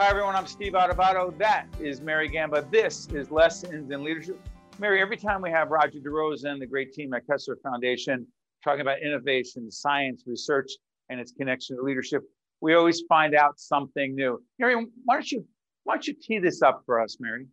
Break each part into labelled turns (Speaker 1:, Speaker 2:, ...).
Speaker 1: Hi, everyone. I'm Steve Adubato. That is Mary Gamba. This is Lessons in Leadership. Mary, every time we have Roger DeRose and the great team at Kessler Foundation talking about innovation, science, research, and its connection to leadership, we always find out something new. Mary, why don't you why don't you tee this up for us, Mary?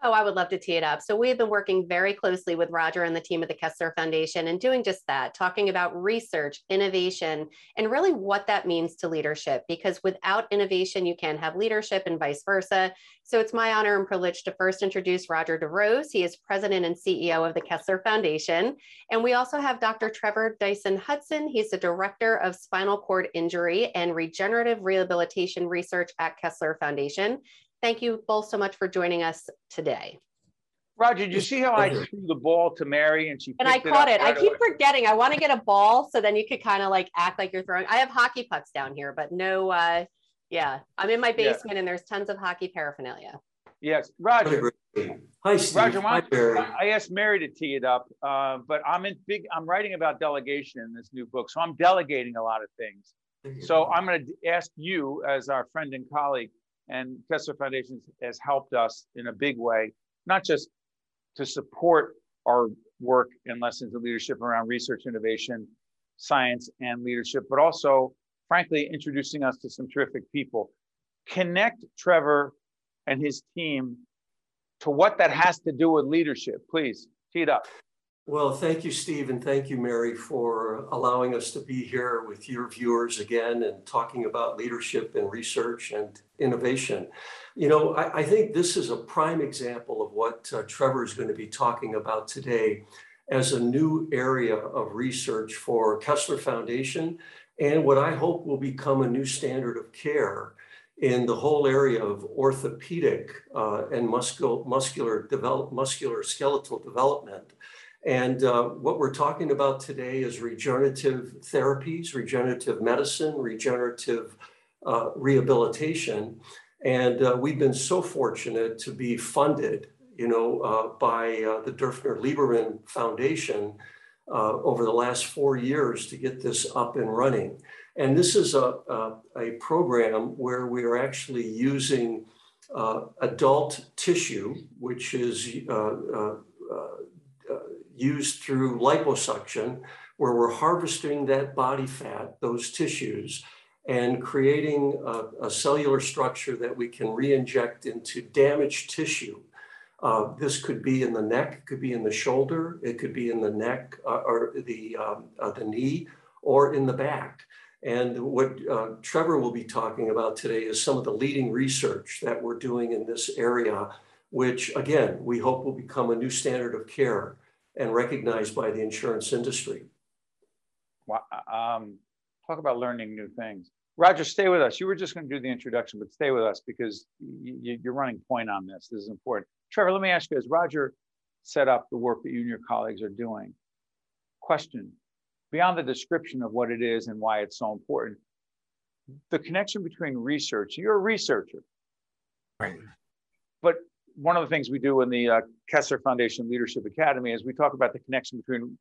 Speaker 2: Oh, I would love to tee it up. So we have been working very closely with Roger and the team at the Kessler Foundation and doing just that, talking about research, innovation, and really what that means to leadership. Because without innovation, you can't have leadership and vice versa. So it's my honor and privilege to first introduce Roger DeRose. He is president and CEO of the Kessler Foundation. And we also have Dr. Trevor Dyson Hudson. He's the director of spinal cord injury and regenerative rehabilitation research at Kessler Foundation. Thank you both so much for joining us today.
Speaker 1: Roger, did you see how I threw the ball to Mary and she
Speaker 2: and I caught it? it. I keep forgetting. I want to get a ball so then you could kind of like act like you're throwing. I have hockey pucks down here, but no. uh Yeah, I'm in my basement yeah. and there's tons of hockey paraphernalia.
Speaker 1: Yes, Roger.
Speaker 3: Hi, Steve.
Speaker 1: Roger, Hi, I asked Mary to tee it up, uh, but I'm in big. I'm writing about delegation in this new book, so I'm delegating a lot of things. So I'm going to ask you, as our friend and colleague, and Kessler Foundation has helped us in a big way, not just to support our work and lessons in leadership around research, innovation, science, and leadership, but also, frankly, introducing us to some terrific people. Connect Trevor and his team to what that has to do with leadership. Please, tee it up.
Speaker 3: Well, thank you, Steve, and thank you, Mary, for allowing us to be here with your viewers again and talking about leadership and research and innovation. You know, I, I think this is a prime example of what uh, Trevor is going to be talking about today as a new area of research for Kessler Foundation and what I hope will become a new standard of care in the whole area of orthopedic uh, and muscular, muscular, develop, muscular skeletal development. And uh, what we're talking about today is regenerative therapies, regenerative medicine, regenerative uh, rehabilitation. And uh, we've been so fortunate to be funded, you know, uh, by uh, the Derfner Lieberman Foundation uh, over the last four years to get this up and running. And this is a, a, a program where we are actually using adult tissue, which is used through liposuction, where we're harvesting that body fat, those tissues, and creating a, a cellular structure that we can re-inject into damaged tissue. Uh, this could be in the neck, it could be in the shoulder, it could be in the neck uh, or the, um, uh, the knee, or in the back. And what uh, Trevor will be talking about today is some of the leading research that we're doing in this area, which again, we hope will become a new standard of care and recognized by the insurance industry.
Speaker 1: Um, talk about learning new things. Roger, stay with us. You were just going to do the introduction, but stay with us because you, are running point on this. This is important. Trevor, let me ask you, as Roger set up the work that you and your colleagues are doing, question, beyond the description of what it is and why it's so important, the connection between research, you're a researcher.
Speaker 4: Right.
Speaker 1: But one of the things we do in the uh, Kessler Foundation Leadership Academy is we talk about the connection between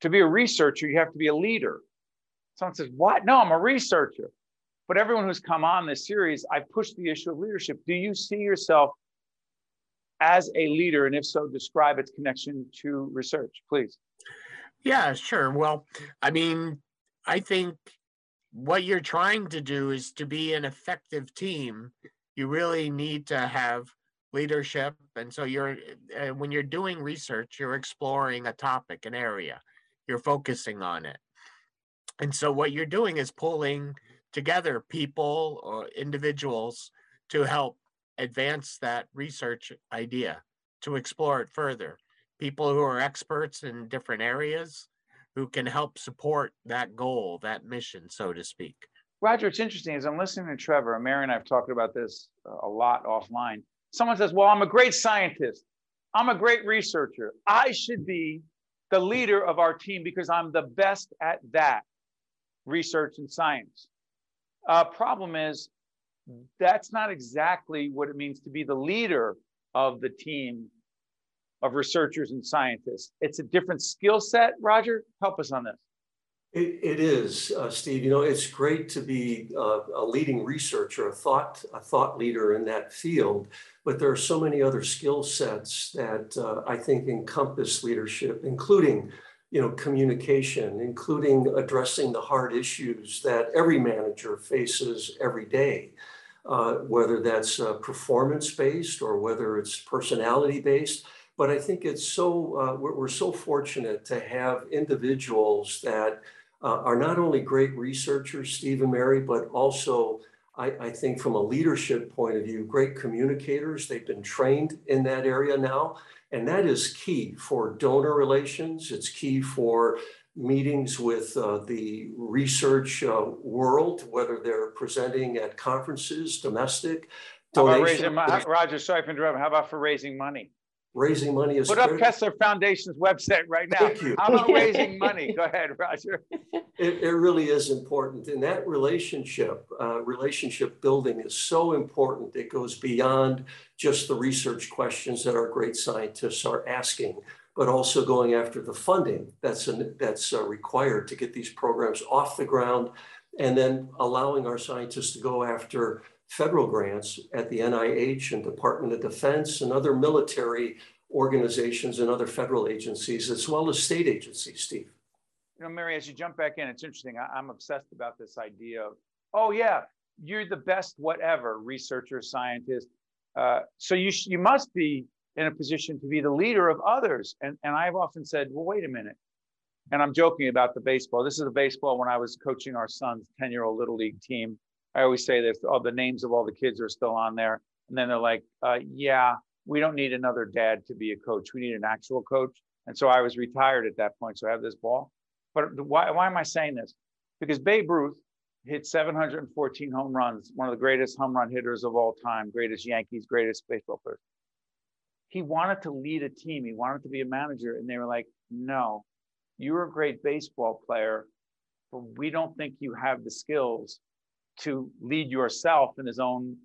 Speaker 1: to be a researcher, you have to be a leader. Someone says, What? No, I'm a researcher. But everyone who's come on this series, I push the issue of leadership. Do you see yourself as a leader? And if so, describe its connection to research, please.
Speaker 4: Yeah, sure. Well, I mean, I think what you're trying to do is to be an effective team. You really need to have leadership and so you're uh, when you're doing research you're exploring a topic an area. You're focusing on it. And so what you're doing is pulling together people or individuals to help advance that research idea to explore it further. People who are experts in different areas who can help support that goal that mission so to speak.
Speaker 1: Roger it's interesting as i'm listening to trevor mary and i've talked about this a lot offline Someone says, Well, I'm a great scientist. I'm a great researcher. I should be the leader of our team because I'm the best at that research and science. Uh, problem is, that's not exactly what it means to be the leader of the team of researchers and scientists. It's a different skill set. Roger, help us on this.
Speaker 3: It, it is, uh, Steve. You know, it's great to be uh, a leading researcher, a thought, a thought leader in that field. But there are so many other skill sets that uh, I think encompass leadership, including, you know, communication, including addressing the hard issues that every manager faces every day. Uh, whether that's uh, performance based or whether it's personality based. But I think it's so, uh, we're, we're so fortunate to have individuals that uh, are not only great researchers, Steve and Mary, but also, I, I, think from a leadership point of view, great communicators. They've been trained in that area now. And that is key for donor relations. It's key for meetings with uh, the research uh, world, whether they're presenting at conferences, domestic.
Speaker 1: How about raising, Roger, sorry for interrupting. How about for raising money?
Speaker 3: Raising money is
Speaker 1: put up Kessler Foundation's website right now.
Speaker 3: Thank you.
Speaker 1: How about raising money? Go ahead, Roger.
Speaker 3: It, it really is important, and that relationship, uh, relationship building is so important. It goes beyond just the research questions that our great scientists are asking, but also going after the funding that's an, that's uh, required to get these programs off the ground, and then allowing our scientists to go after federal grants at the NIH and Department of Defense and other military organizations and other federal agencies, as well as state agencies, Steve.
Speaker 1: You know, Mary, as you jump back in, it's interesting. I, am obsessed about this idea of, oh, yeah, you're the best whatever, researcher, scientist. Uh, so you, you must be in a position to be the leader of others. And, and I've often said, well, wait a minute. And I'm joking about the baseball. This is a baseball when I was coaching our son's 10 year old little league team. I always say this, all the names of all the kids are still on there. And then they're like, uh, yeah, we don't need another dad to be a coach. We need an actual coach. And so I was retired at that point. So I have this ball. But why, why am I saying this? Because Babe Ruth hit 714 home runs, one of the greatest home run hitters of all time, greatest Yankees, greatest baseball player. He wanted to lead a team. He wanted to be a manager. And they were like, no, you're a great baseball player, but we don't think you have the skills to lead yourself in his own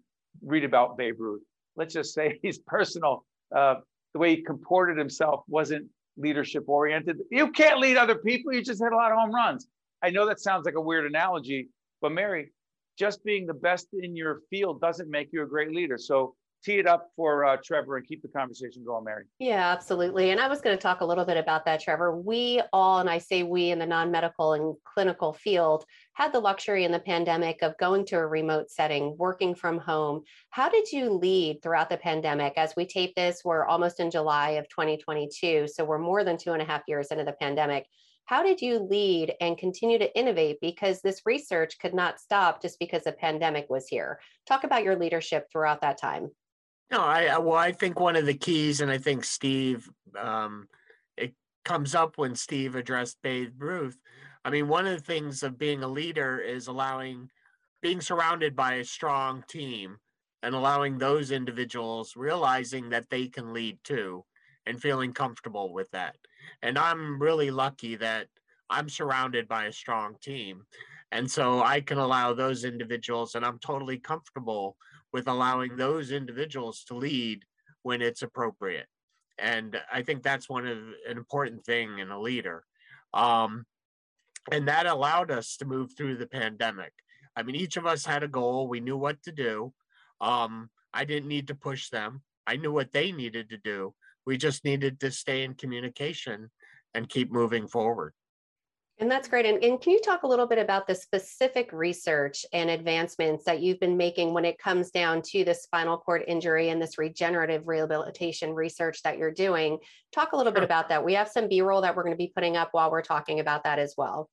Speaker 1: read about Babe Ruth. Let's just say his personal, uh, the way he comported himself wasn't leadership oriented. You can't lead other people. You just hit a lot of home runs. I know that sounds like a weird analogy, but Mary, just being the best in your field doesn't make you a great leader. So tee it up for uh, Trevor and keep the conversation going, Mary.
Speaker 2: Yeah, absolutely. And I was going to talk a little bit about that, Trevor. We all, and I say we in the non medical and clinical field, had the luxury in the pandemic of going to a remote setting, working from home. How did you lead throughout the pandemic? As we tape this, we're almost in July of 2022. So we're more than two and a half years into the pandemic. How did you lead and continue to innovate? Because this research could not stop just because the pandemic was here. Talk about your leadership throughout that time.
Speaker 4: No, I well, I think one of the keys, and I think Steve, um, it comes up when Steve addressed Babe Ruth. I mean, one of the things of being a leader is allowing, being surrounded by a strong team, and allowing those individuals realizing that they can lead too, and feeling comfortable with that. And I'm really lucky that I'm surrounded by a strong team, and so I can allow those individuals, and I'm totally comfortable with allowing those individuals to lead when it's appropriate. And I think that's one of an important thing in a leader. Um, and that allowed us to move through the pandemic. I mean, each of us had a goal. We knew what to do. Um, I didn't need to push them. I knew what they needed to do. We just needed to stay in communication and keep moving forward.
Speaker 2: And that's great. And, and, can you talk a little bit about the specific research and advancements that you've been making when it comes down to the spinal cord injury and this regenerative rehabilitation research that you're doing? Talk a little sure. bit about that. We have some B roll that we're going to be putting up while we're talking about that as well.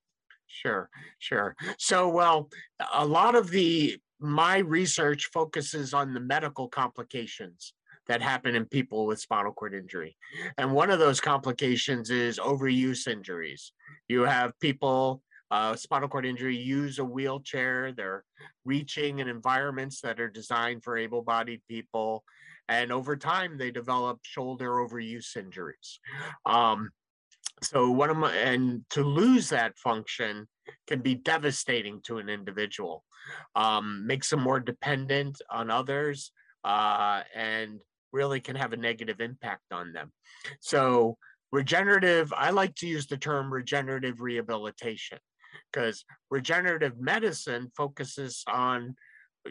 Speaker 4: Sure, sure. So, well, a lot of the my research focuses on the medical complications that happen in people with spinal cord injury. And one of those complications is overuse injuries. You have people, uh, spinal cord injury, use a wheelchair, they're reaching in environments that are designed for able bodied people. And over time, they develop shoulder overuse injuries. Um, so one of my and to lose that function can be devastating to an individual um, makes them more dependent on others uh, and really can have a negative impact on them. So regenerative, I like to use the term regenerative rehabilitation. because regenerative medicine focuses on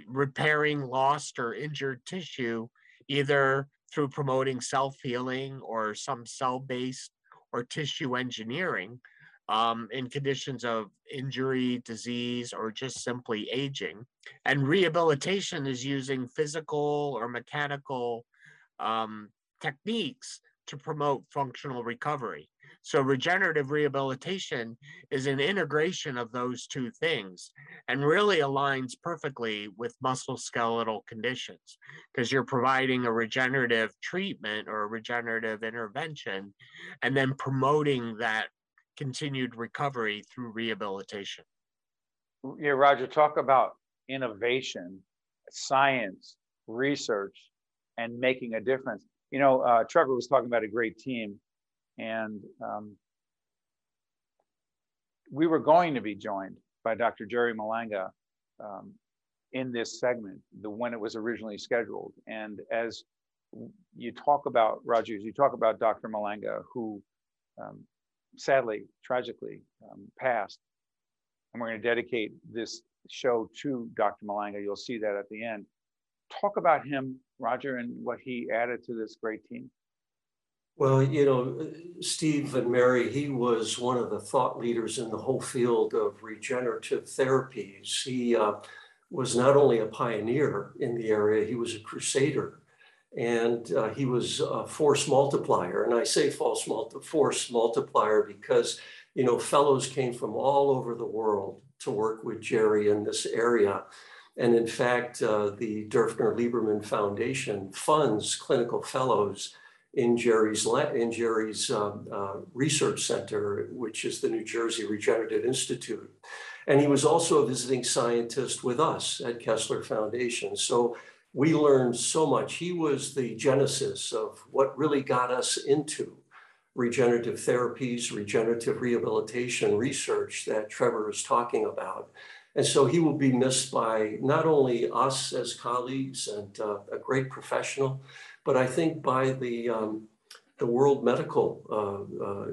Speaker 4: repairing lost or injured tissue, either through promoting self healing or some cell based or tissue engineering um, in conditions of injury, disease, or just simply aging. And rehabilitation is using physical or mechanical um, techniques to promote functional recovery. So regenerative rehabilitation is an integration of those two things and really aligns perfectly with musculoskeletal conditions because you're providing a regenerative treatment or a regenerative intervention and then promoting that continued recovery through rehabilitation.
Speaker 1: Yeah, Roger, talk about innovation, science, research, and making a difference. You know, uh, Trevor was talking about a great team, and um, we were going to be joined by Dr. Jerry Malanga um, in this segment, the when it was originally scheduled. And as you talk about Roger, you talk about Dr. Malanga, who um, sadly, tragically, um, passed. And we're going to dedicate this show to Dr. Malanga. You'll see that at the end. Talk about him, Roger, and what he added to this great team.
Speaker 3: Well, you know, Steve and Mary, he was one of the thought leaders in the whole field of regenerative therapies. He uh, was not only a pioneer in the area, he was a crusader and uh, he was a force multiplier. And I say false multi- force multiplier because, you know, fellows came from all over the world to work with Jerry in this area. And in fact, uh, the Derfner Lieberman Foundation funds clinical fellows in Jerry's in Jerry's um, uh, research center, which is the New Jersey Regenerative Institute. And he was also a visiting scientist with us at Kessler Foundation. So we learned so much. He was the genesis of what really got us into regenerative therapies, regenerative rehabilitation research that Trevor is talking about. And so he will be missed by not only us as colleagues and uh, a great professional, but I think by the, um, the World Medical uh, uh,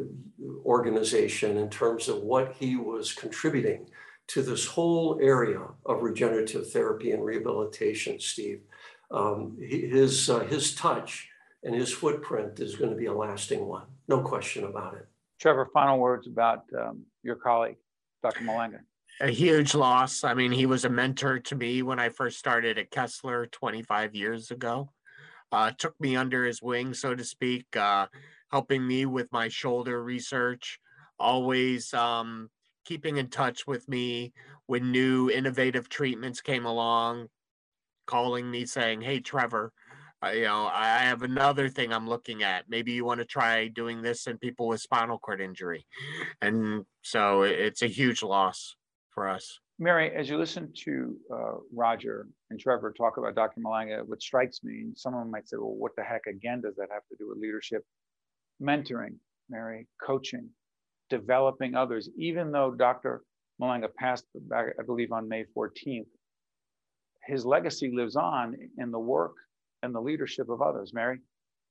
Speaker 3: Organization in terms of what he was contributing to this whole area of regenerative therapy and rehabilitation, Steve um, his, uh, his touch and his footprint is going to be a lasting one. No question about it.
Speaker 1: Trevor, final words about um, your colleague, Dr. Malanga.
Speaker 4: A huge loss. I mean, he was a mentor to me when I first started at Kessler 25 years ago. Uh, took me under his wing, so to speak, uh, helping me with my shoulder research, always um, keeping in touch with me when new innovative treatments came along, calling me saying, "Hey, Trevor, uh, you know, I have another thing I'm looking at. Maybe you want to try doing this in people with spinal cord injury." And so it's a huge loss for us.
Speaker 1: Mary, as you listen to uh, Roger and Trevor talk about Dr. Malanga, what strikes me, and some of them might say, well, what the heck again does that have to do with leadership? Mentoring, Mary, coaching, developing others. Even though Dr. Malanga passed back, I believe, on May 14th, his legacy lives on in the work and the leadership of others. Mary?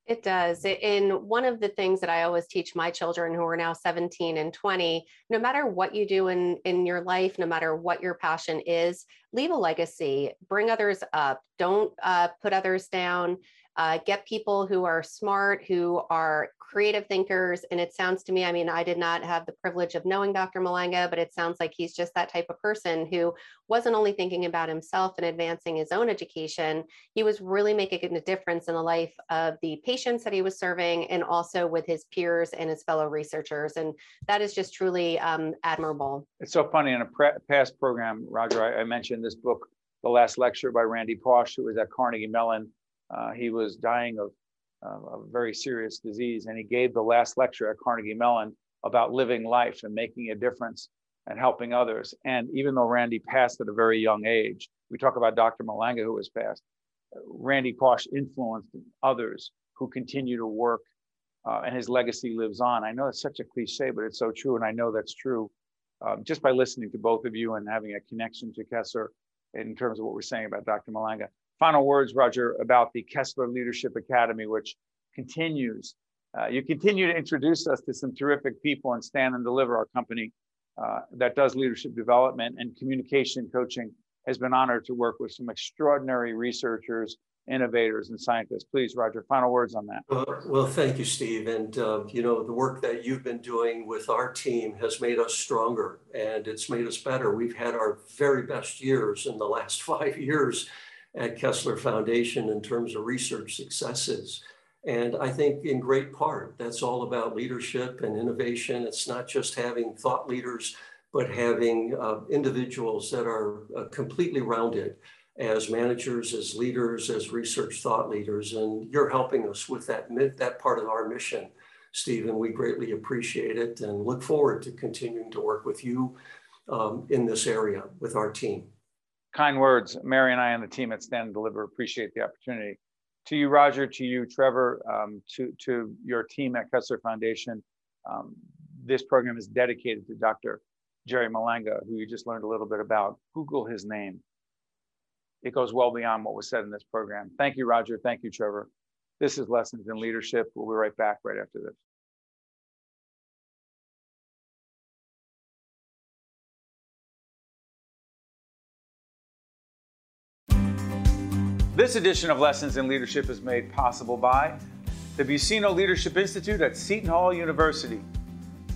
Speaker 2: It does. In one of the things that I always teach my children who are now 17 and 20, no matter what you do in, in your life, no matter what your passion is, leave a legacy, bring others up, don't uh, put others down, uh, get people who are smart, who are creative thinkers. And it sounds to me, I mean, I did not have the privilege of knowing Dr. Malanga, but it sounds like he's just that type of person who wasn't only thinking about himself and advancing his own education, he was really making a difference in the life of the patients that he was serving and also with his peers and his fellow researchers. And that is just truly um, admirable.
Speaker 1: It's so funny in a pre- past program, Roger, I, I, mentioned this book, The Last Lecture by Randy Pausch, who was at Carnegie Mellon. Uh, he was dying of a very serious disease. And he gave the last lecture at Carnegie Mellon about living life and making a difference and helping others. And even though Randy passed at a very young age, we talk about Dr. Malanga, who has passed. Randy Pausch influenced others who continue to work, uh, and his legacy lives on. I know it's such a cliche, but it's so true, and I know that's true um, just by listening to both of you and having a connection to Kessler in terms of what we're saying about Dr. Malanga final words, Roger, about the Kessler Leadership Academy, which continues. Uh, you continue to introduce us to some terrific people and stand and deliver our company uh, that does leadership development and communication coaching has been honored to work with some extraordinary researchers, innovators, and scientists. Please, Roger, final words on that.
Speaker 3: Well, thank you, Steve. And, uh, you know, the work that you've been doing with our team has made us stronger and it's made us better. We've had our very best years in the last five years at Kessler Foundation in terms of research successes. And I think in great part, that's all about leadership and innovation. It's not just having thought leaders, but having uh, individuals that are uh, completely rounded as managers, as leaders, as research thought leaders. And you're helping us with that, that part of our mission, Stephen. We greatly appreciate it and look forward to continuing to work with you um, in this area with our team.
Speaker 1: Kind words. Mary and I and the team at Stand and Deliver appreciate the opportunity to you, Roger, to you, Trevor, um, to, to your team at Kessler Foundation. Um, this program is dedicated to Dr. Jerry Malanga, who you just learned a little bit about. Google his name. It goes well beyond what was said in this program. Thank you, Roger. Thank you, Trevor. This is Lessons in Leadership. We'll be right back right after this. This edition of Lessons in Leadership is made possible by the Buccino Leadership Institute at Seton Hall University,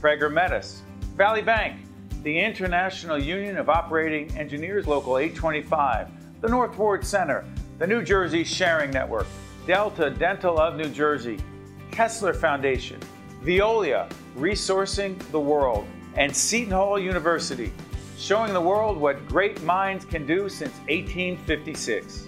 Speaker 1: Prager Metis, Valley Bank, the International Union of Operating Engineers Local 825, the North Ward Center, the New Jersey Sharing Network, Delta Dental of New Jersey, Kessler Foundation, Veolia, Resourcing the World, and Seton Hall University, showing the world what great minds can do since 1856.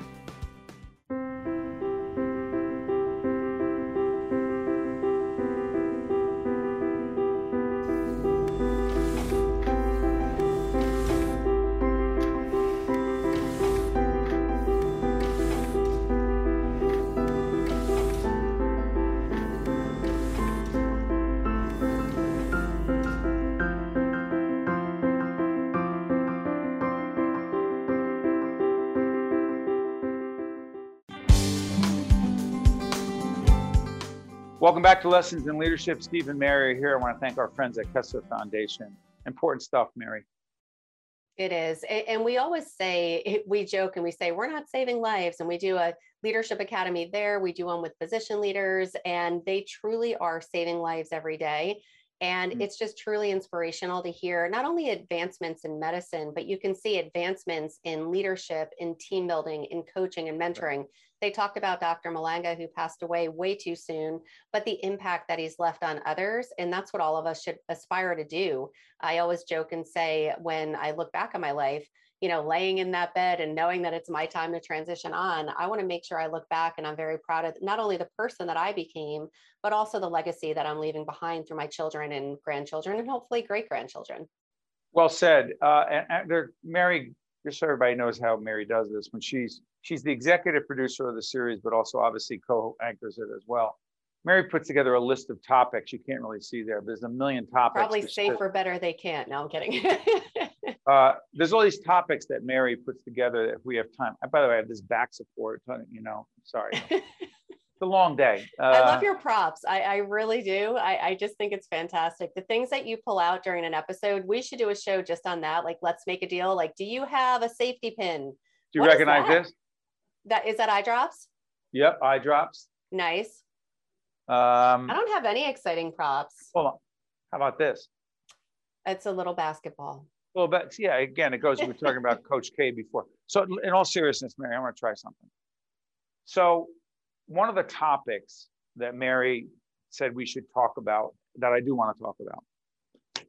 Speaker 1: Welcome back to Lessons in Leadership. Steve and Mary here. I want to thank our friends at Kessler Foundation. Important stuff, Mary.
Speaker 2: It is. And we always say, we joke and we say, we're not saving lives. And we do a leadership academy there. We do one with physician leaders, and they truly are saving lives every day. And mm-hmm. it's just truly inspirational to hear not only advancements in medicine, but you can see advancements in leadership, in team building, in coaching and mentoring. They talked about Dr. Malanga, who passed away way too soon, but the impact that he's left on others. And that's what all of us should aspire to do. I always joke and say, when I look back on my life, you know, laying in that bed and knowing that it's my time to transition on, I want to make sure I look back and I'm very proud of not only the person that I became, but also the legacy that I'm leaving behind through my children and grandchildren and hopefully great grandchildren.
Speaker 1: Well said. Uh, and, and Mary, just so everybody knows how Mary does this, when she's she's the executive producer of the series, but also obviously co-anchors it as well. Mary puts together a list of topics you can't really see there. There's a million topics.
Speaker 2: Probably safer, better they can't. No, I'm kidding.
Speaker 1: uh, there's all these topics that Mary puts together if we have time. By the way, I have this back support, you know, sorry. it's a long day.
Speaker 2: Uh, I love your props. I, I really do. I, I just think it's fantastic. The things that you pull out during an episode, we should do a show just on that. Like, let's make a deal. Like, do you have a safety pin? Do
Speaker 1: you what recognize this?
Speaker 2: That is that eye drops?
Speaker 1: Yep, eye drops.
Speaker 2: Nice. Um, I don't have any exciting props.
Speaker 1: Hold on. How about this?
Speaker 2: It's a little basketball.
Speaker 1: Well, but yeah, again, it goes. We were talking about Coach K before. So, in all seriousness, Mary, I want to try something. So, one of the topics that Mary said we should talk about that I do want to talk about,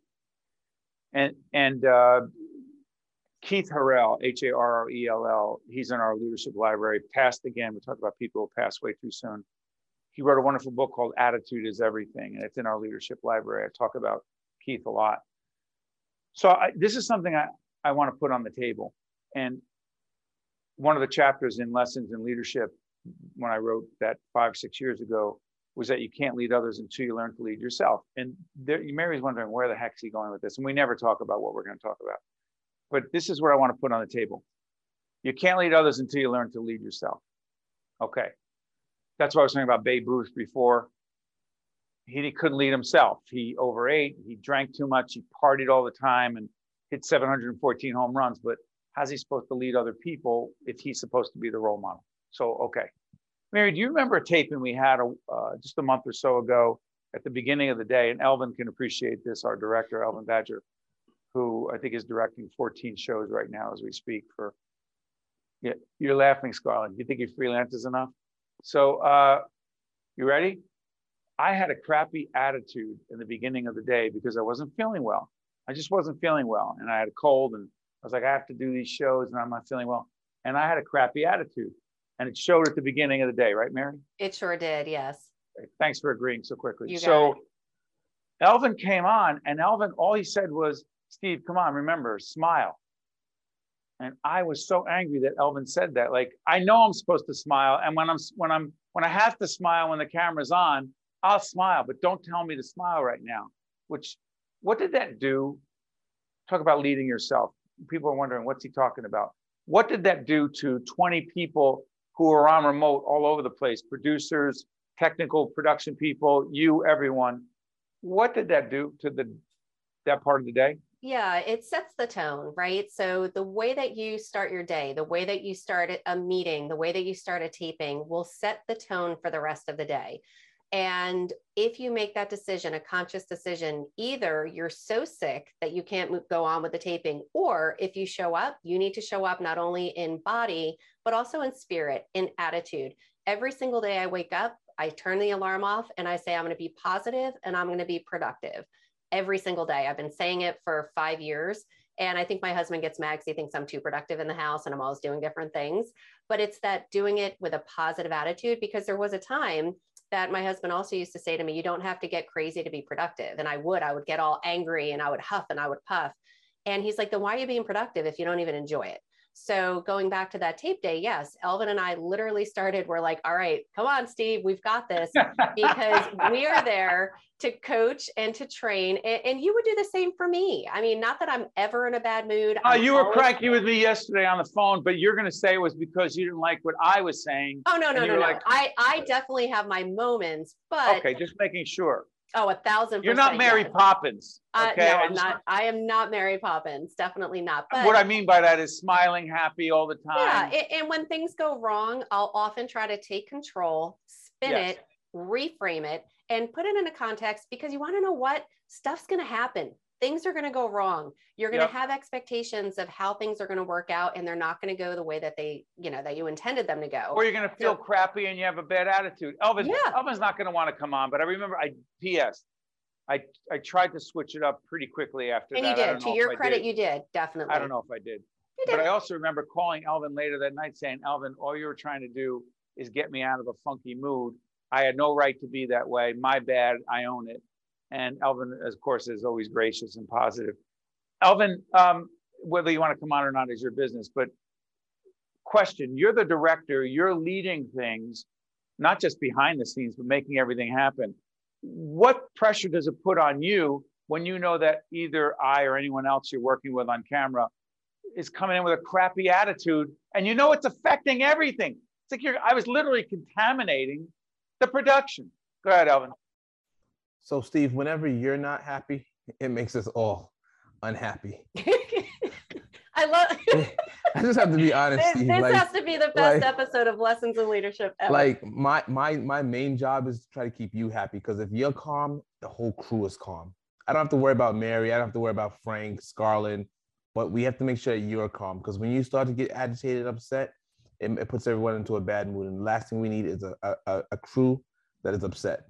Speaker 1: and and uh, Keith Harrell, H A R R E L L, he's in our leadership library. Passed again. We talk about people who pass way too soon. He wrote a wonderful book called Attitude is Everything, and it's in our leadership library. I talk about Keith a lot. So I, this is something I, I want to put on the table. and one of the chapters in Lessons in Leadership, when I wrote that five, six years ago, was that you can't lead others until you learn to lead yourself. And there, Mary's wondering where the heck's he going with this? And we never talk about what we're going to talk about. But this is what I want to put on the table. You can't lead others until you learn to lead yourself. Okay. That's what I was talking about Babe Ruth before. He, he couldn't lead himself. He overate, he drank too much, he partied all the time and hit 714 home runs. But how's he supposed to lead other people if he's supposed to be the role model? So, okay. Mary, do you remember a taping we had a, uh, just a month or so ago at the beginning of the day? And Elvin can appreciate this, our director, Elvin Badger, who I think is directing 14 shows right now as we speak for. Yeah, you're laughing, Scarlett. You think your freelance is enough? So, uh, you ready? I had a crappy attitude in the beginning of the day because I wasn't feeling well. I just wasn't feeling well. And I had a cold and I was like, I have to do these shows and I'm not feeling well. And I had a crappy attitude. And it showed at the beginning of the day, right, Mary?
Speaker 2: It sure did, yes.
Speaker 1: Thanks for agreeing so quickly.
Speaker 2: You
Speaker 1: so
Speaker 2: it.
Speaker 1: Elvin came on, and Elvin, all he said was, Steve, come on, remember, smile. And I was so angry that Elvin said that. Like, I know I'm supposed to smile, and when I'm when I'm when I have to smile when the camera's on, I'll smile, but don't tell me to smile right now. Which, what did that do? Talk about leading yourself. People are wondering what's he talking about. What did that do to 20 people who are on remote all over the place, producers, technical production people, you, everyone. What did that do to the that part of the day?
Speaker 2: Yeah, it sets the tone, right? So the way that you start your day, the way that you start a meeting, the way that you start a taping will set the tone for the rest of the day. And if you make that decision, a conscious decision, either you're so sick that you can't go on with the taping, or if you show up, you need to show up not only in body, but also in spirit, in attitude. Every single day I wake up, I turn the alarm off and I say, I'm going to be positive and I'm going to be productive every single day. I've been saying it for five years. And I think my husband gets mad because he thinks I'm too productive in the house and I'm always doing different things. But it's that doing it with a positive attitude because there was a time that my husband also used to say to me, you don't have to get crazy to be productive. And I would, I would get all angry and I would huff and I would puff. And he's like, then why are you being productive if you don't even enjoy it? So going back to that tape day, yes, Elvin and I literally started, we're like, all right, come on, Steve, we've got this because we are there to coach and to train. And, and, you would do the same for me. I mean, not that I'm ever in a bad mood.
Speaker 1: Oh,
Speaker 2: I'm
Speaker 1: you were cranky with me yesterday on the phone, but you're going to say it was because you didn't like what I was saying.
Speaker 2: Oh, no, no, no, no.
Speaker 1: like-
Speaker 2: I, I definitely have my moments, but
Speaker 1: Okay, just making sure.
Speaker 2: Oh, a thousand
Speaker 1: You're not Mary
Speaker 2: yes.
Speaker 1: Poppins.
Speaker 2: Uh,
Speaker 1: Okay.
Speaker 2: no,
Speaker 1: I
Speaker 2: I'm not. I am not Mary Poppins. Definitely not. But
Speaker 1: What I mean by that is smiling, happy all the time.
Speaker 2: a- and when things go wrong, I'll often try to take control, spin
Speaker 1: Yes.
Speaker 2: it, reframe it, and put it in a context because you want to know what stuff's going to happen. Things are going to go wrong. You're going to
Speaker 1: Yep.
Speaker 2: have expectations of how things are going to work out, and they're not going to go the way that they, you know, that you intended them to go.
Speaker 1: or you're going to feel crappy and you have a bad attitude. Elvin,
Speaker 2: Yeah.
Speaker 1: Elvin's not going to want to come on, but I remember I P.S. I I tried to switch it up pretty quickly after
Speaker 2: and you
Speaker 1: that. I
Speaker 2: did. To your credit,
Speaker 1: did.
Speaker 2: you did definitely.
Speaker 1: I don't know if I did.
Speaker 2: You
Speaker 1: But. I also remember calling Elvin later that night saying, Elvin, all you were trying to do is get me out of a funky mood. I had no right to be that way. My bad. I own it. And Elvin, of course, is always gracious and positive. Elvin, um, whether you want to come on or not is your business, but question, you're the director, you're leading things, not just behind the scenes, but making everything happen. What pressure does it put on you when you know that either I or anyone else you're working with on camera is coming in with a crappy attitude and you know it's affecting everything. It's like you're I was literally contaminating the production. Go ahead, Elvin.
Speaker 5: So, Steve, whenever you're not happy, it makes us all unhappy.
Speaker 2: I love.
Speaker 5: I just have to be honest,
Speaker 2: this
Speaker 5: Steve.
Speaker 2: this
Speaker 5: like,
Speaker 2: has to be the best
Speaker 5: like-
Speaker 2: episode of Lessons in Leadership ever.
Speaker 5: like my my my main job is to try to keep you happy because if you're calm, the whole crew is calm. I don't have to worry about Mary. I don't have to worry about Frank, Scarlett, but we have to make sure you're calm because when you start to get agitated, upset, it, it puts everyone into a bad mood. And the last thing we need is a, a- a crew that is upset.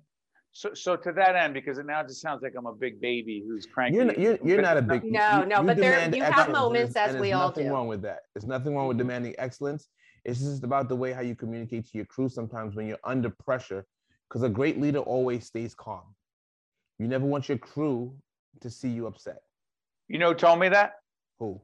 Speaker 1: So so to that end, because it now just sounds like I'm a big baby who's cranky.
Speaker 5: You're not, you're, you're not a big
Speaker 2: No,
Speaker 5: you-
Speaker 2: no,
Speaker 5: you
Speaker 2: but there- you have moments
Speaker 5: there's-
Speaker 2: as
Speaker 5: and
Speaker 2: we
Speaker 5: there's
Speaker 2: all
Speaker 5: nothing wrong with that. There's nothing wrong with mm-hmm. demanding excellence. It's just about the way how you communicate to your crew sometimes when you're under pressure. Because a great leader always stays calm. You never want your crew to see you upset.
Speaker 1: You know who told me that?
Speaker 5: Who?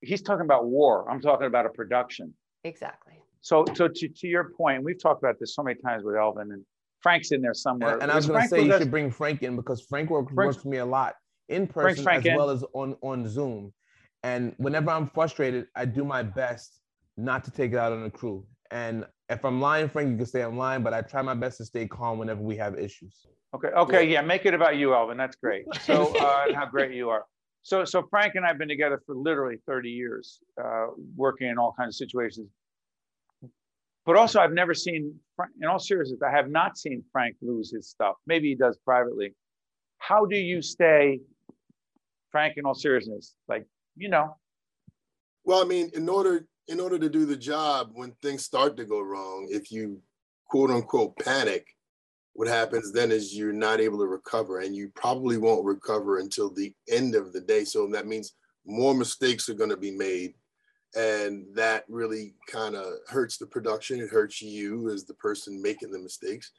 Speaker 1: he's talking about war. I'm talking about a production.
Speaker 2: Exactly.
Speaker 1: So, so to, to your point, we've talked about this so many times with Elvin, and Frank's in there somewhere.
Speaker 5: And, and I was going to say you should bring Frank in because Frank works, works for me a lot in person as in. well as on on Zoom. And whenever I'm frustrated, I do my best not to take it out on the crew. And if I'm lying, Frank, you can say I'm lying, but I try my best to stay calm whenever we have issues.
Speaker 1: Okay. Okay. Yeah. yeah make it about you, Elvin. That's great. So, uh, how great you are. So, so Frank and I have been together for literally 30 years, uh, working in all kinds of situations. But also, I've never seen, in all seriousness, I have not seen Frank lose his stuff. Maybe he does privately. How do you stay, Frank, in all seriousness, like you know?
Speaker 6: Well, I mean, in order in order to do the job, when things start to go wrong, if you quote unquote panic, what happens then is you're not able to recover and you probably won't recover until the end of the day. So that means more mistakes are going to be made. And that really kind of hurts the production. It hurts you as the person making the mistakes.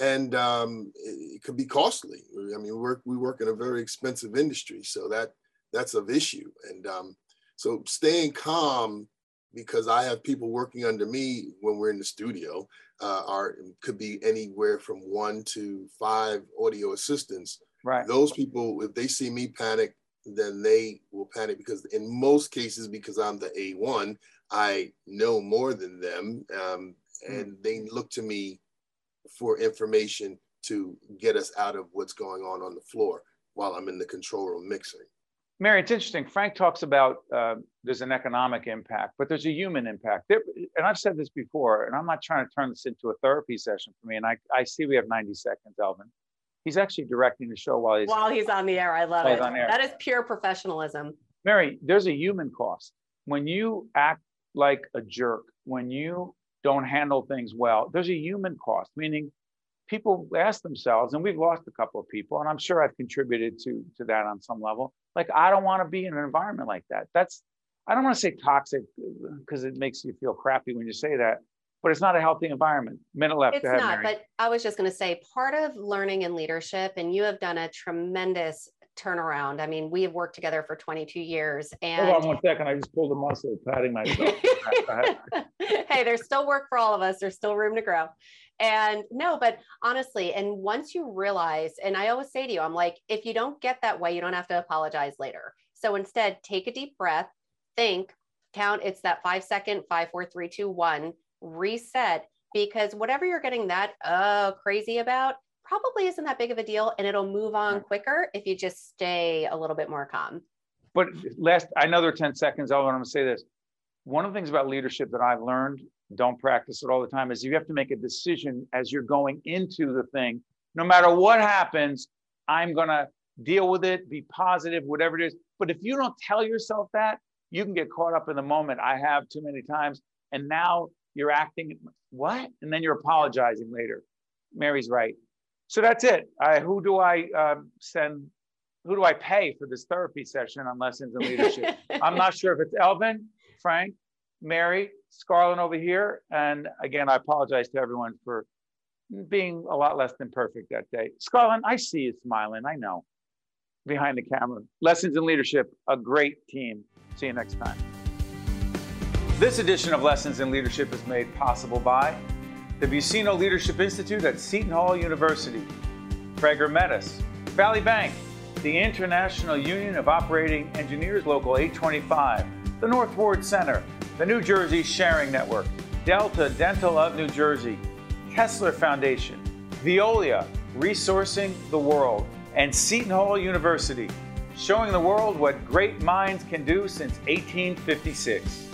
Speaker 6: And um, it, it could be costly. I mean, we work, we work in a very expensive industry. So that that's of issue. And um, so staying calm because I have people working under me when we're in the studio. Uh, are could be anywhere from one to five audio assistants.
Speaker 1: Right.
Speaker 6: Those people, if they see me panic, then they will panic because in most cases, because I'm the A1, I know more than them, um, hmm. and mm. they look to me for information to get us out of what's going on on the floor while I'm in the control room mixing.
Speaker 1: Mary, it's interesting. Frank talks about uh, there's an economic impact, but there's a human impact. There, and I've said this before, and I'm not trying to turn this into a therapy session for me. And I, I see we have 90 seconds, Elvin. He's actually directing the show while he's
Speaker 2: while he's on the air. I love it. That is pure professionalism.
Speaker 1: Mary, there's a human cost when you act like a jerk, when you don't handle things well. There's a human cost, meaning people ask themselves, and we've lost a couple of people, and I'm sure I've contributed to to that on some level. Like I don't want to be in an environment like that. That's I don't want to say toxic uh, because it makes you feel crappy when you say that, but it's not a healthy environment. Minute left.
Speaker 2: It's not. Mary. But I was just going to say part of learning and leadership, and you have done a tremendous turnaround. I mean, we have worked together for 22 years. And
Speaker 1: hold on one second. I just pulled a muscle, patting myself.
Speaker 2: hey, there's still work for all of us. There's still room to grow. And no, but honestly, and once you realize, and I always say to you, I'm like, if you don't get that way, you don't have to apologize later. So instead, take a deep breath, think, count. It's that five second, five, four, three, two, one, reset. Because whatever you're getting that uh, crazy about probably isn't that big of a deal, and it'll move on quicker if you just stay a little bit more calm.
Speaker 1: But last, I know there are 10 seconds. I want to say this. One of the things about leadership that I've learned don't practice it all the time is you have to make a decision as you're going into the thing no matter what happens i'm going to deal with it be positive whatever it is but if you don't tell yourself that you can get caught up in the moment i have too many times and now you're acting what and then you're apologizing later mary's right so that's it I, who do i um, send who do i pay for this therapy session on lessons in leadership i'm not sure if it's elvin frank mary Scarlett over here. And again, I apologize to everyone for being a lot less than perfect that day. Scarlett, I see you smiling. I know. Behind the camera. Lessons in Leadership, a great team. See you next time. This edition of Lessons in Leadership is made possible by the Buccino Leadership Institute at Seton Hall University, Prager Metis, Valley Bank, the International Union of Operating Engineers Local 825, the North Ward Center, the New Jersey Sharing Network, Delta Dental of New Jersey, Kessler Foundation, Veolia, Resourcing the World, and Seton Hall University, showing the world what great minds can do since 1856.